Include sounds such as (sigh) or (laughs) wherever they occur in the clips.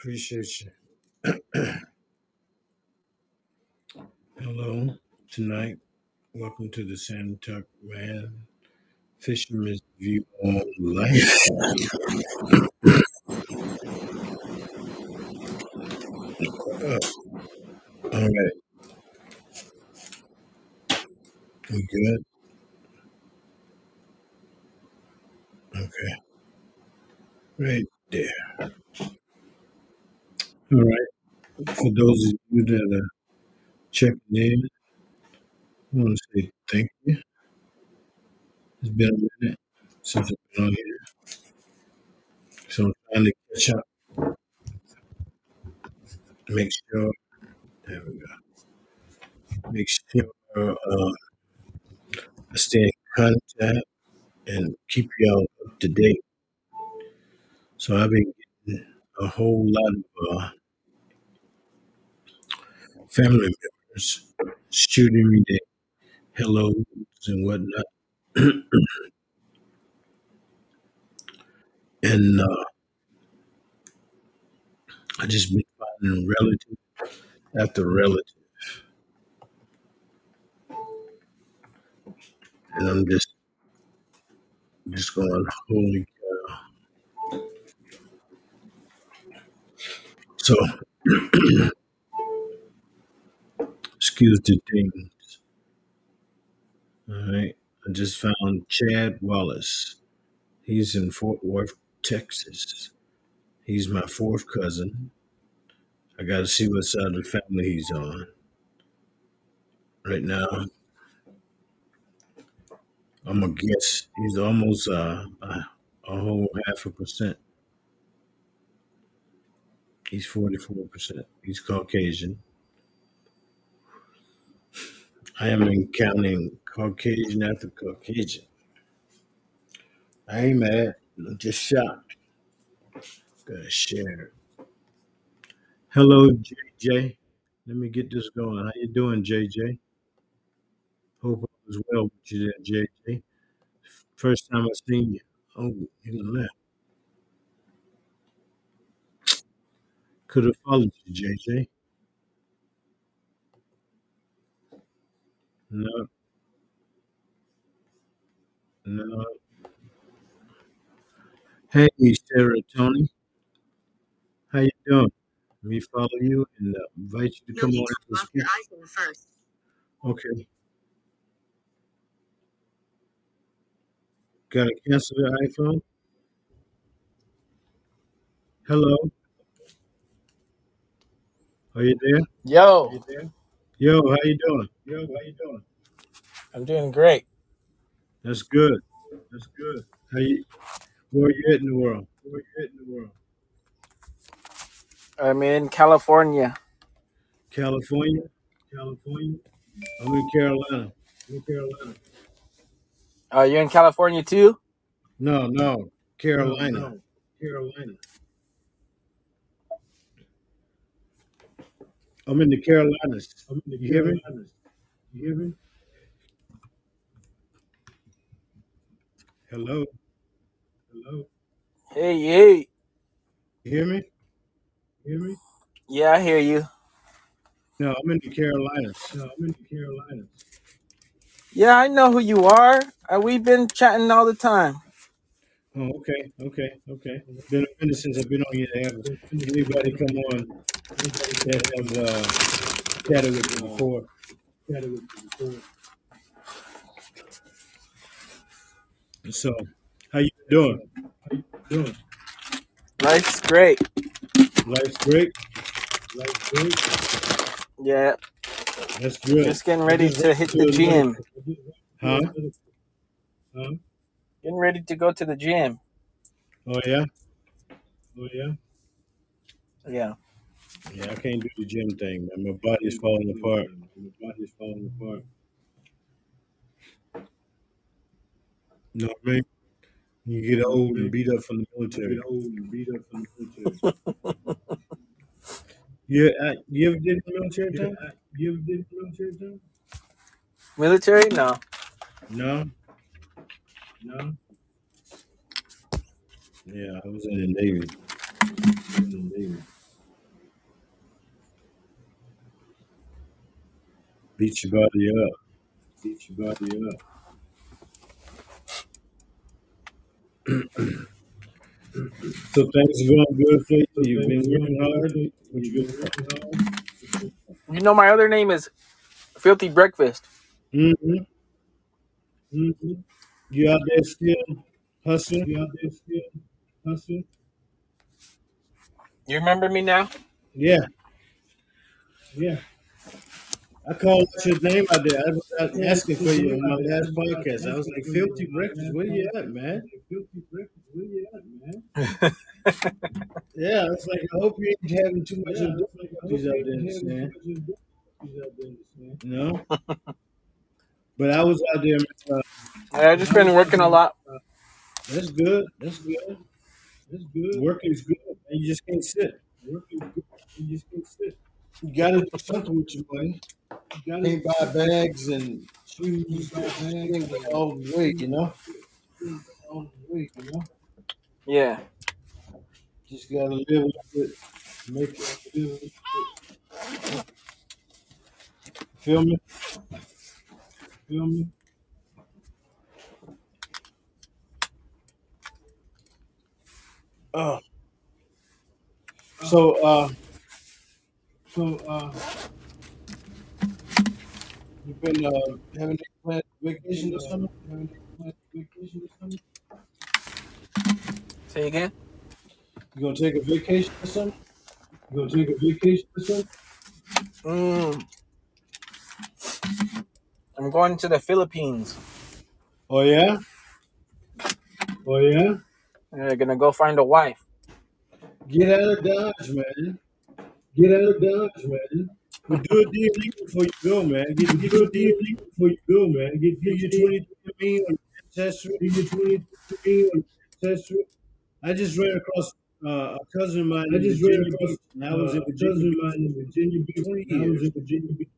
Appreciate you. Hello, tonight. Welcome to the Santuck Man Fisherman's View on Life. Uh, all right, we good? Okay, right there. All right. For those of you that are checking in, I want to say thank you. It's been a minute since I've been on here, so I'm trying to catch up. Make sure. There we go. Make sure uh, I stay in contact and keep y'all up to date. So I've been getting a whole lot of uh, family members shooting me their hellos and whatnot. (clears throat) and uh, I just been finding relative after relative. And I'm just just going, holy cow. So (clears throat) excuse the things. All right. I just found Chad Wallace. He's in Fort Worth, Texas. He's my fourth cousin. I got to see what side of the family he's on. Right now, I'm a guess he's almost uh, a, a whole half a percent. He's 44%. He's Caucasian. I am encountering Caucasian after Caucasian. I ain't mad. I'm just shocked. Gotta share. Hello, JJ. Let me get this going. How you doing, JJ? Hope all is well with you there, JJ. First time I've seen you. Oh, you done left. Could have followed you, JJ. No, no. Hey, Sarah Tony. How you doing? Let me follow you and uh, invite you to You'll come need on to and unlock your speak. iPhone first. Okay. Gotta cancel the iPhone. Hello. Are you there? Are Yo, you there? Yo, how you doing? Yo, how you doing? I'm doing great. That's good. That's good. How you? Where are you at in the world? Where are you at in the world? I'm in California. California. California. I'm in Carolina. I'm in Carolina. Are you in California too? No, no, No, Carolina. no. Carolina. I'm in the Carolinas. I'm in the You hear me? Carolinas. You hear me? Hello. Hello. Hey, hey. You hear me? You hear me? Yeah, I hear you. No, I'm in the Carolinas. No, I'm in the Carolinas. Yeah, I know who you are. Uh, we've been chatting all the time. Oh, okay, okay, okay. Been a minute since I've been on your app. Anybody come on that have uh, chatted with me before? Chatted with you before. So, how you doing? How you doing? Life's great. Life's great. Life's great. Yeah, That's good. just getting ready just to hit the gym. Huh? Huh? Getting ready to go to the gym. Oh yeah. Oh yeah. Yeah. Yeah, I can't do the gym thing, man. My body's falling apart. My body's falling apart. You know what I mean? You get old and beat up from the military. You military. get old and beat up from the military. (laughs) You uh, you ever did the military Yeah, time? You ever did the military time? Military? No. No. No. Yeah, I was in the navy. Navy. In the Navy. Beat your body up. Beat your body up. (clears throat) So things are going good for you. You've been working hard. you You've been working hard. You know, my other name is Filthy Breakfast. Mm-hmm. Mm-hmm. You out there still hustling? You out there still hustling? You remember me now? Yeah. Yeah. I called what's your name out there. I was out Yeah, asking for you on my last podcast. I was like, Filthy Breakfast, where you at, man? Filthy breakfast, where you at, man? (laughs) Yeah, I was like, I hope you ain't having too much Yeah, of it's like, I hope difficulties you out ain't there in having too much of difficulties out there in the stand. You know? But I was out there, uh, I just been working a lot. that's good. That's good. That's good. Working is good, and you just can't sit. Work is good. You just can't sit. You gotta do something with your money. You gotta buy bags and shoes bags and all the way, you know? things on the way, you know? Yeah. Just gotta live with it. Make it Feel, feel me? feel me? Oh. So uh So, uh, you've been uh having any planned vacation this summer? having a vacation this summer? Say again? You gonna take a vacation this summer? You gonna take a vacation this summer? Mm. I'm going to the Philippines. Oh yeah? Oh, yeah? I'm gonna go find a wife. Get out of Dodge, man. Get out of Dodge, man. We do a DNA before you go, man. Get, Get, get do your a DNA DNA, before you go, man. Get, get get your your 23 on ancestry. Do your 23 on ancestry. I just ran across uh, a cousin of mine I just ran across Beach, I was uh, in a Virginia cousin of mine in Virginia Beach. 20 I was in Virginia Beach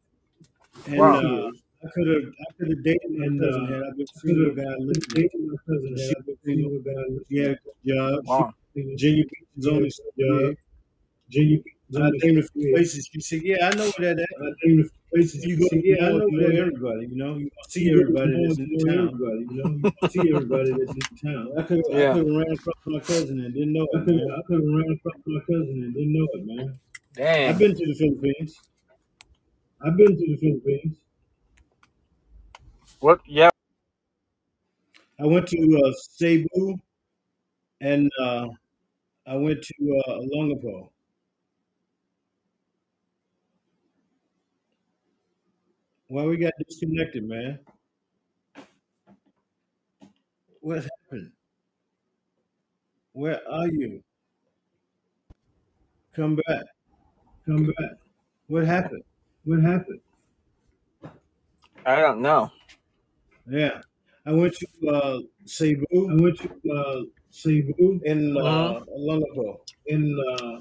And Wow. uh, I could have I could have dated my And cousin uh, had I been single could have dated my cousin had I been single. single guy She had a good job. Wow. Virginia Beach is only good Virginia Beach I only so named a few big. places. She said, "Yeah, I know where that at." I named a few places. You She go said, to "Yeah, I New know York, you know where that." everybody. You know, you gonna see You go to everybody New that's York, in you know town. everybody. You know, you gonna see everybody that's in town. I could I Yeah. could have ran across my cousin and didn't know I it, could man. I could have ran across my cousin and didn't know it, man. Damn. I've been to the Philippines. I've been to the Philippines. What? Yeah. I went to uh, Cebu and uh, I went to uh, Olongapo. Why we got disconnected, man? What happened? Where are you? Come back. Come back. What happened? What happened? I don't know. Yeah, I went to uh, Cebu I went to uh, Cebu in Uh-huh. uh, Olongapo. in uh.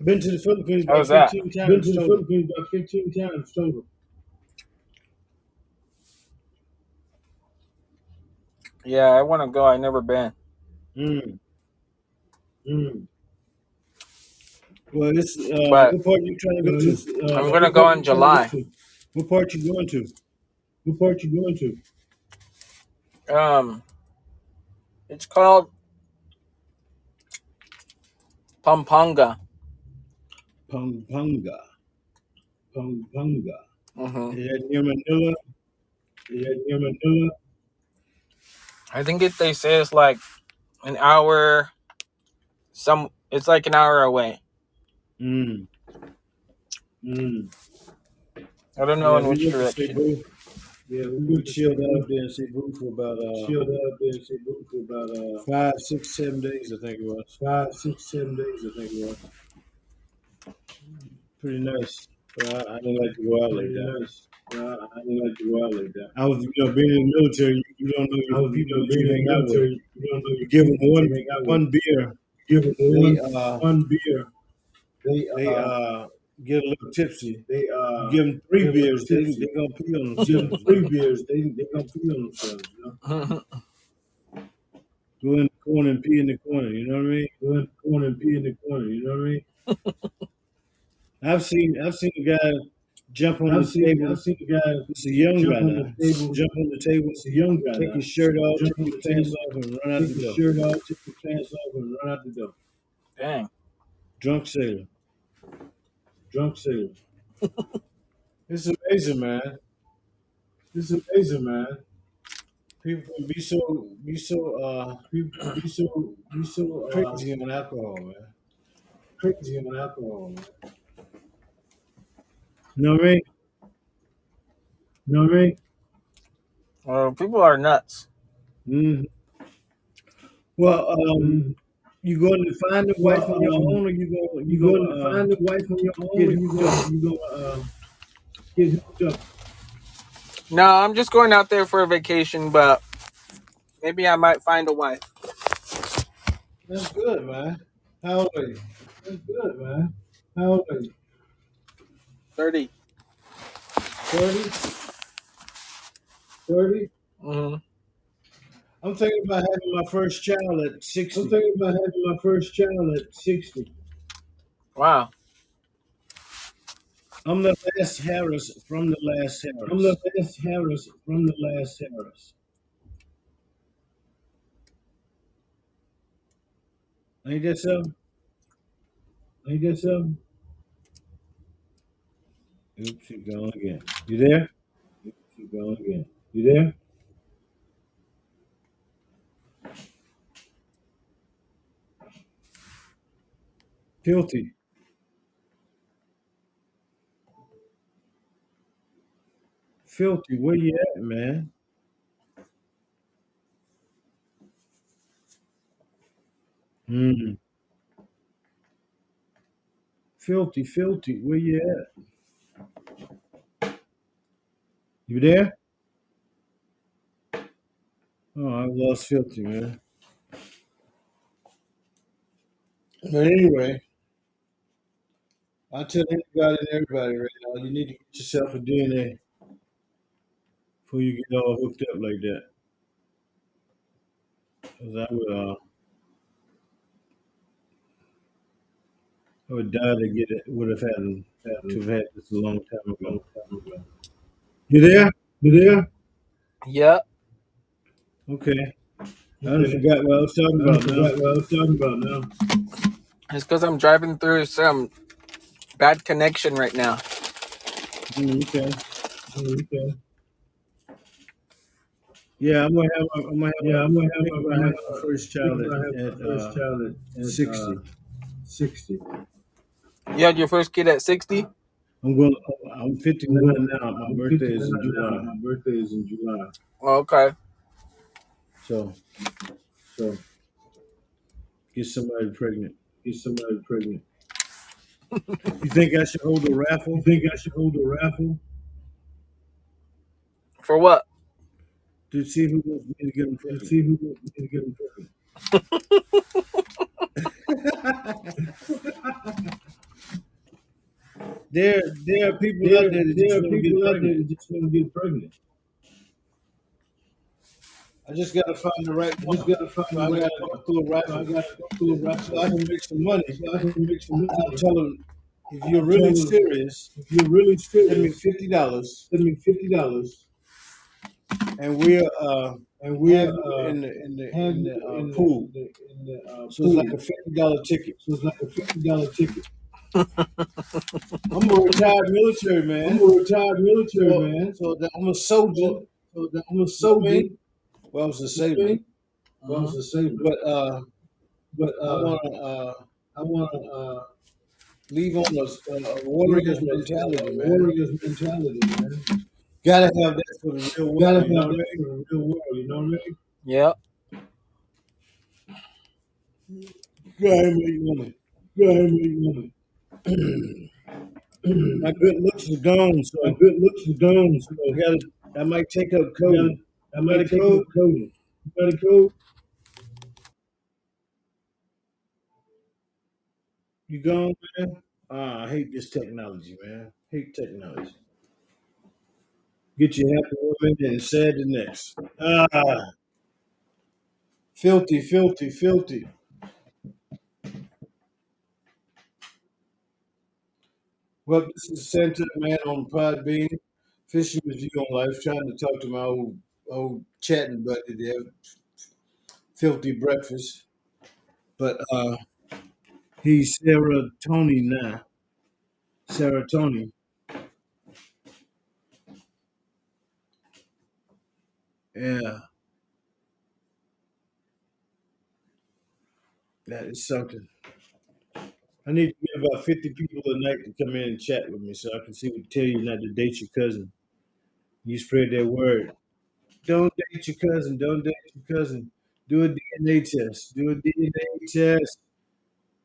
I've been to the Philippines How about was that? 15 Been times to the. Philippines about 15 times total. Yeah, I want to go. I never been. Mm. Mm. Well, this uh, But what part you trying to go to? uh, I'm gonna go part in you trying to go July. to? What part you going to? What part you going to? Um, it's called Pampanga. Pampanga. Pampanga. hmm Is that near Manila? Is that near Manila? I think it. They say it's like an hour. Some. It's like an hour away. Mm. Mm. I don't know Yeah, in we which went to direction. Cebu. Yeah, we We went to chilled out Cebu. up there in Cebu for about uh, Chilled out there in Cebu for about uh, five, six, seven days, I think it was. five, six, seven days, I think it was. Pretty nice. But I, I didn't like to go out like Pretty that. nice. Uh, I didn't like to go out like that. I was, you know, being in the military, you, you don't know I your was, you know, being in the military, you don't know You give them one, you hang out with. one beer, Give them one, uh, one beer. They, they uh, uh, get a little tipsy. they, uh, give them three beers, they they gonna pee on (laughs) Give them three beers, they, they gonna pee on themselves, you know? (laughs) Go in the corner and pee in the corner. You know what I mean? Go in the corner and pee in the corner, you know what I mean? (laughs) I've seen I've seen a guy jump on I've the seen table. I've seen a guy It's a young jump guy on now. the table. Jump on the table, It's a young guy. take now. his shirt off, Jump take on his the pants table, off, and run out take the his door. shirt off, take his pants off, and run out the door. Dang. Drunk sailor. Drunk sailor. (laughs) It's amazing, man. It's amazing, man. People can be so be so uh People be so be so uh, crazy on alcohol, man. crazy on alcohol, man. You know what I mean? You know what I mean? Well, people are nuts. hmm Well, um, Mm. you going to find a wife on your own, or you going You you going going to to uh, find a wife on your own, get or you hooked going up? you going to um, get hooked up? No, I'm just going out there for a vacation, but maybe I might find a wife. That's good, man. How old are you? That's good, man. How old are you? 30. Thirty? Thirty? hmm I'm thinking about having my first child at 60. I'm 60. thinking about having my first child at sixty. Wow. I'm the last Harris from the last Harris. I'm the last Harris from the last Harris. Ain't that so? Ain't that so? Oops, you going again. You there? Keep going again. You there? Filthy. Filthy, where you at, man? Hmm. Filthy, filthy, where you at? You there? Oh, I lost filthy, man. But anyway, I tell anybody and everybody right now, you need to get yourself a DNA before you get all hooked up like that. Cause I would, uh, I would die to get it. Would have had, had to have had this a long time ago. You there? You there? Yep. Okay. I done forgot what I was talking I about forgot now. what I was talking about now. It's because I'm driving through some bad connection right now. Mm, okay. Oh, okay. Yeah, I'm gonna have. I'm gonna have. Yeah, I'm gonna have I'm my, gonna have have my first child at, at my first uh, child at, at sixty. uh, sixty. You had your first kid at 60? I'm going. I'm I'm 59 going. now. My I'm birthday is in 59 now. July. My birthday is in July. Oh, okay. So So get somebody pregnant. get somebody pregnant. (laughs) You think I should hold a raffle You think I should hold a raffle For what? to see who wants me to get them to pregnant? see who wants me to get them pregnant? (laughs) There, there are people There, out there that there just are want to get people out there pregnant. that just want to get pregnant. I just gotta find the right one. just gotta So find I the right gotta one. go through a So I raffle gotta go through a so I can make some money. so I can make some money. I'll tell them if you're I'll really them serious, if you're really serious, send me serious, fifty dollars, send me fifty dollars, and we'll uh and we'll have you uh, in the in the have in you the uh, in the pool. in the, in the uh, So it's pool. like a fifty dollar ticket. So it's like a fifty dollar ticket. I'm a retired military man. I'm a retired military so man, so that I'm a soldier. so so that I'm a You what soldier. Well, I was a You know what I sailor. Well, I was a sailor, but uh, but I uh, want to uh I want to uh, leave on a, a warrior's mentality, a man. warrior's mentality, man. Gotta have that for the real world. Gotta. You have that for the real world. You know what I mean? Yep. Gotta make money. Gotta make money. My good looks are gone, so My good looks are gone, so I gotta. Might take up I gotta, coding. You might take code? up coding. You got a code? You gone, man? Ah, I hate this technology, man. Hate technology. Get you happy women and sad the next. Ah, filthy, filthy, filthy. Well, this is Santa Man on Podbean, fishing with you on life, trying to talk to my old old chatting buddy there, filthy breakfast. But uh he's Tony now. Tony. Yeah, that is something. I need to get about uh, 50 people a night to come in and chat with me so I can see what tell you not to date your cousin. You spread that word. Don't date your cousin. Don't date your cousin. Do a DNA test. Do a DNA test.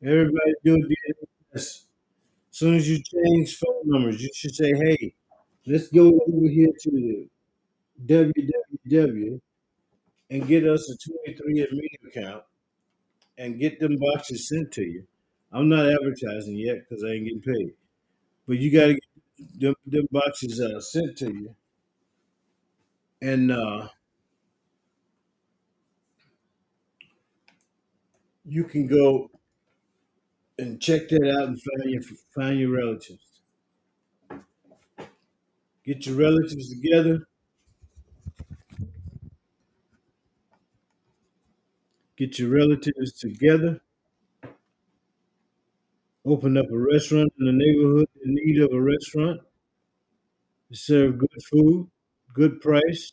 Everybody do a DNA test. As soon as you change phone numbers, you should say, hey, let's go over here to the www and get us a 23andMe account and get them boxes sent to you. I'm not advertising yet because I ain't getting paid. But you got to get them, them boxes uh, sent to you. And uh, you can go and check that out and find your, find your relatives. Get your relatives together. Get your relatives together. Open up a restaurant in the neighborhood in need of a restaurant. To serve good food, good price.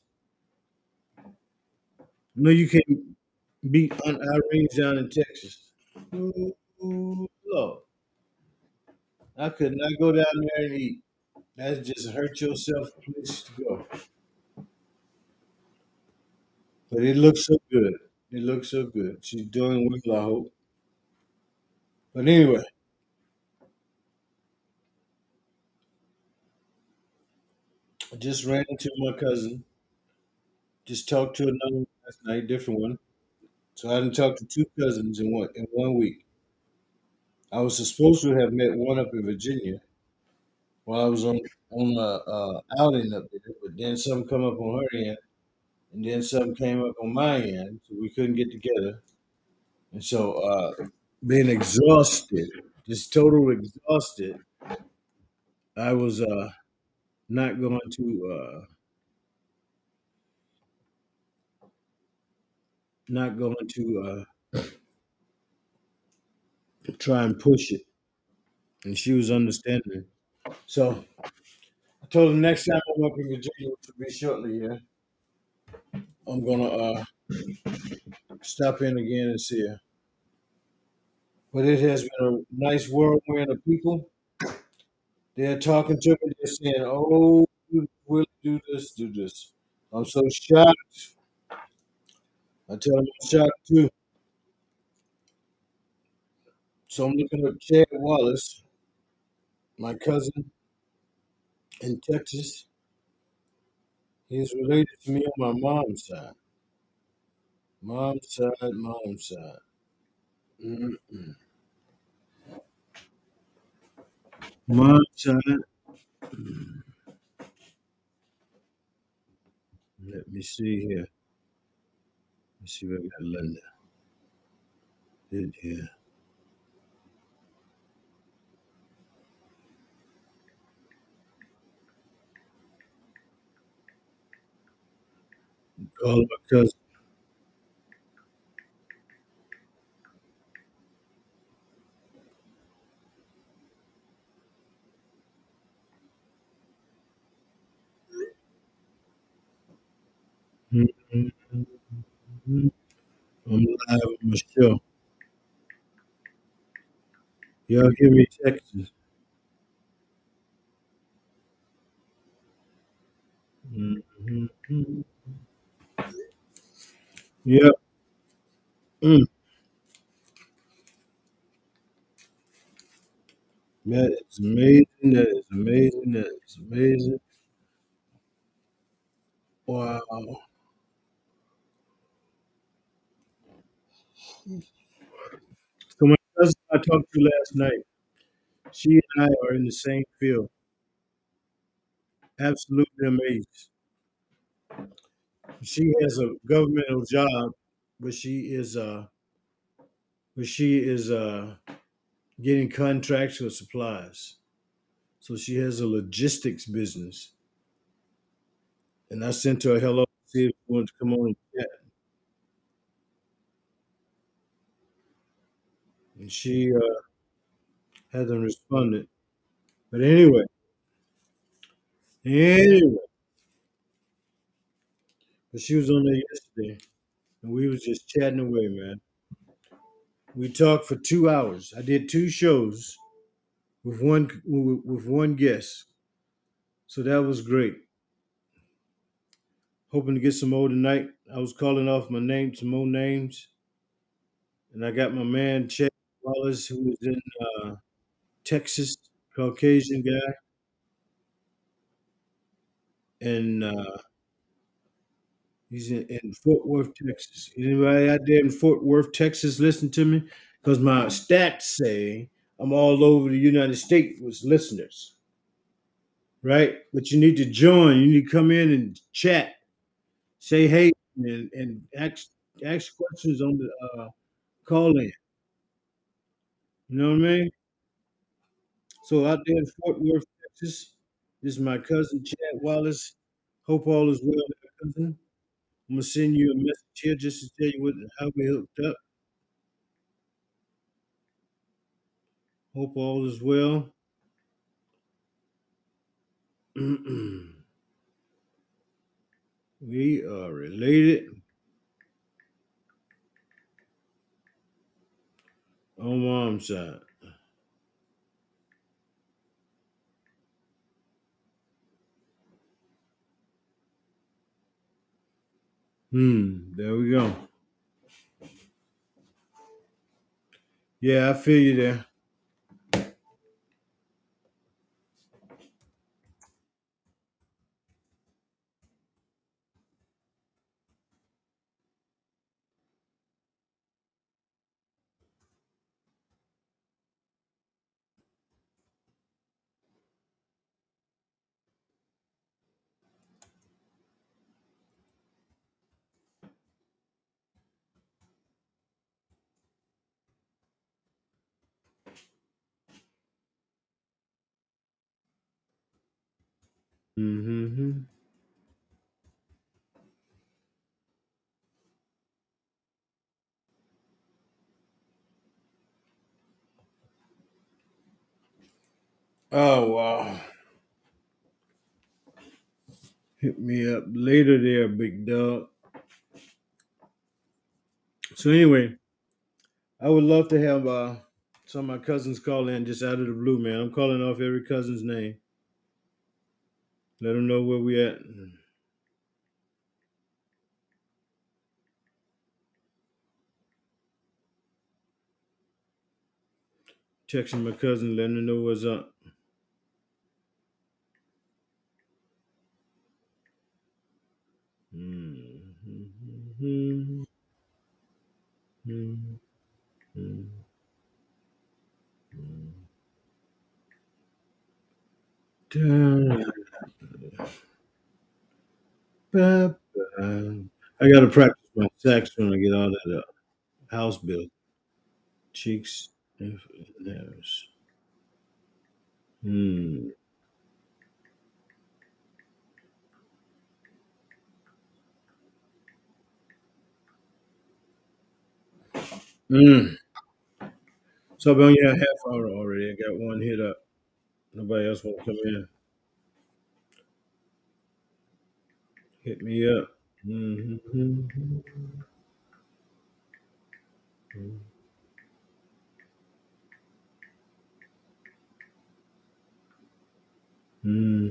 No, you can't beat Aunt Irene's down in Texas. Lord. I could not go down there and eat. That's just hurt yourself place to go. But it looks so good. It looks so good. She's doing well, I hope. But anyway, I just ran into my cousin. Just talked to another one last night, different one. So I didn't talk to two cousins in one in one week. I was supposed to have met one up in Virginia while I was on on a uh, outing up there, but then something come up on her end, and then something came up on my end, so we couldn't get together. And so, uh, being exhausted, just total exhausted, I was uh, not going to uh, not going to uh, try and push it, and she was understanding. So I told her next time I'm up in Virginia, which will be shortly here, I'm gonna uh, stop in again and see her. But it has been a nice whirlwind of people. They're talking to me. They're saying, "Oh, we'll do this, do this." I'm so shocked. I tell them I'm shocked too. So I'm looking at Chad Wallace, my cousin in Texas. He's related to me on my mom's side. Mom's side, mom's side. Mm-mm. Side. Mm. Let me see here. Let's see if I got Linda. Did here. Call my cousin. Mm-mm. I'm live on my show. Y'all give me Texas. Mm-hmm. Yep. Mm. That is amazing. That is amazing. That is amazing. Wow. So my cousin I talked to last night, she and I are in the same field. Absolutely amazed. She has a governmental job, but she is uh but she is uh getting contracts for supplies. So she has a logistics business. And I sent her a hello to see if she wanted to come on and chat. And she uh, hasn't responded. But anyway, anyway, but she was on there yesterday and we was just chatting away, man. We talked for two hours. I did two shows with one with one guest. So that was great. Hoping to get some more tonight. I was calling off my name, some more names. And I got my man Chad Wallace, who is in uh, Texas, Caucasian guy. And uh, he's in, in Fort Worth, Texas. Anybody out there in Fort Worth, Texas, listen to me? Because my stats say I'm all over the United States with listeners. Right? But you need to join. You need to come in and chat. Say hey and, and ask ask questions on the uh, call in. You know what I mean? So out there in Fort Worth, Texas, this is my cousin Chad Wallace. Hope all is well, cousin. I'm gonna send you a message here just to tell you what how we hooked up. Hope all is well. (clears throat) we are related on mom's side. Hmm, there we go. Yeah, I feel you there. Mm-hmm. Oh wow. Hit me up later there, big dog. So anyway, I would love to have uh some of my cousins call in just out of the blue, man. I'm calling off every cousin's name. Let them know where we at. Texting my cousin, letting her know what's up. Mm-hmm. I gotta practice my sax when I get out of the house bill. Cheeks, nose. Hmm. Mm. So I've only had a half hour already. I got one hit up. Nobody else want to come in. Hit me up. Mm-hmm. Mm.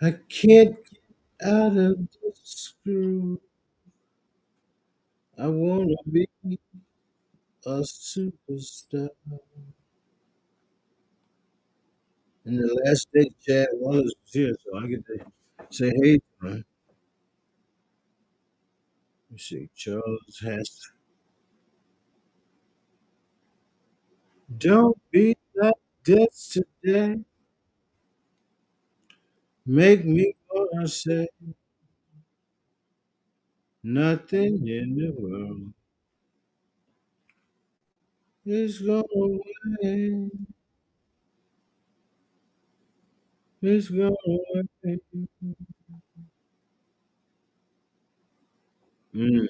I can't get out of this screw. I wanna be a superstar. And the last day Chad Wallace was here, so I get to say hey to. Let me see, Charles has Don't be like this today. Make me wanna say Nothing in the world is going away. It's away. Mm.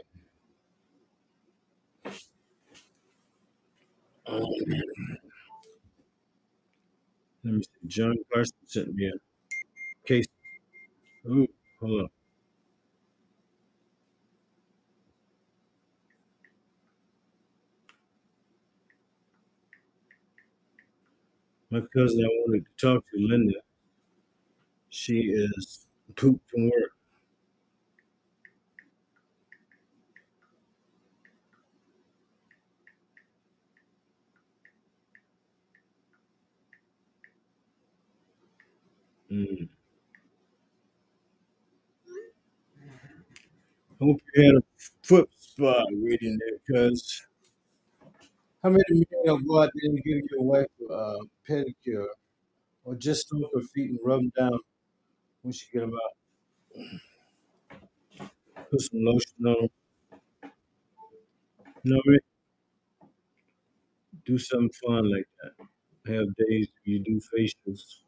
Oh, let me see. John Carson sent me a case. Ooh, hold on. My cousin, I wanted to talk to Linda. She is pooped from work. Mm. Hope you had a foot spot reading there, because how many men will go out there and give your wife a uh, pedicure or just soak her feet and rub them down when she get them out? Put some lotion on them. You know? Do something fun like that. Have days you do facials,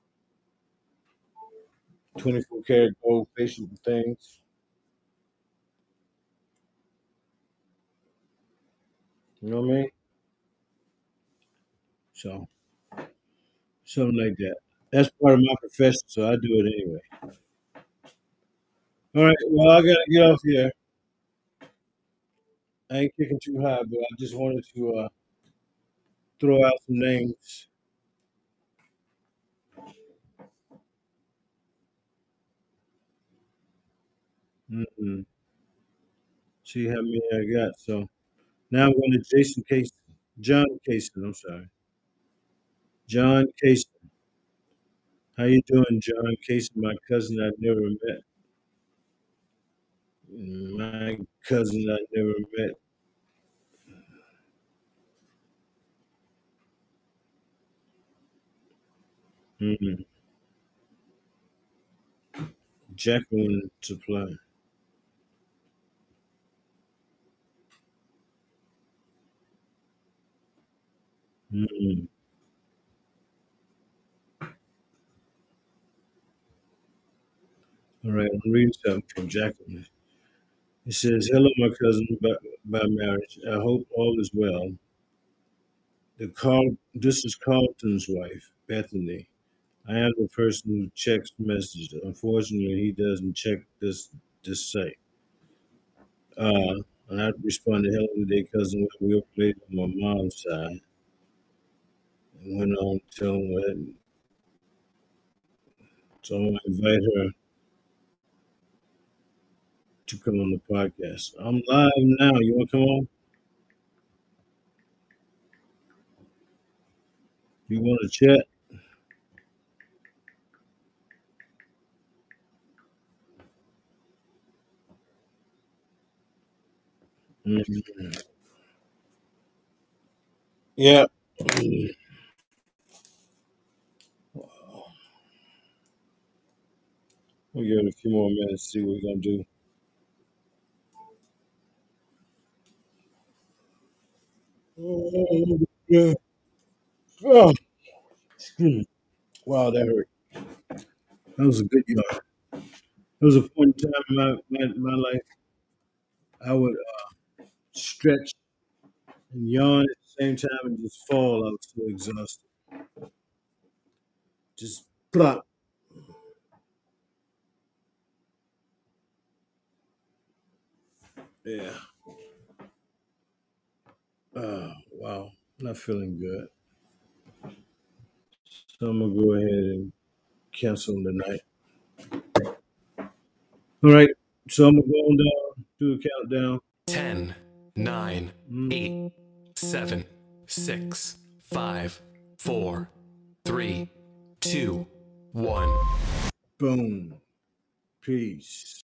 24 karat gold facial things. You know what I mean? So, something like that. That's part of my profession, so I do it anyway. All right, well, I gotta get off here. I ain't kicking too high, but I just wanted to uh, throw out some names. Mm-mm. See how many I got. So now I'm going to Jason Case, John Cason. I'm sorry, John Cason. How you doing, John Cason? My cousin I've never met. My cousin I never met. Mm-mm. Jacqueline Supply. Mm-mm. All right, I'm reading something from Jacqueline. It says, "Hello, my cousin by, by marriage. I hope all is well. The call. This is Carlton's wife, Bethany. I am the person who checks messages. Unfortunately, he doesn't check this this site. Uh, and I responded, "Hello, today, cousin. We were played on my mom's side." And went on to tell him. So I'm gonna invite her to come on the podcast. I'm live now. You want to come on? You want to chat? Mhm. Yeah. We'll give it a few more minutes to see what we're gonna do. Oh. Oh, excuse me. Wow, that hurt. That was a good yawn. There was a point in time in my, my, my life I would uh, stretch and yawn at the same time and just fall. I was so exhausted. Just plop. Yeah. Oh, wow. Not feeling good. So I'm gonna go ahead and cancel tonight. All right. So I'm gonna go on down, do a countdown. 10, 9, Mm. 8, 7, 6, 5, 4, 3, 2, 1. Boom. Peace.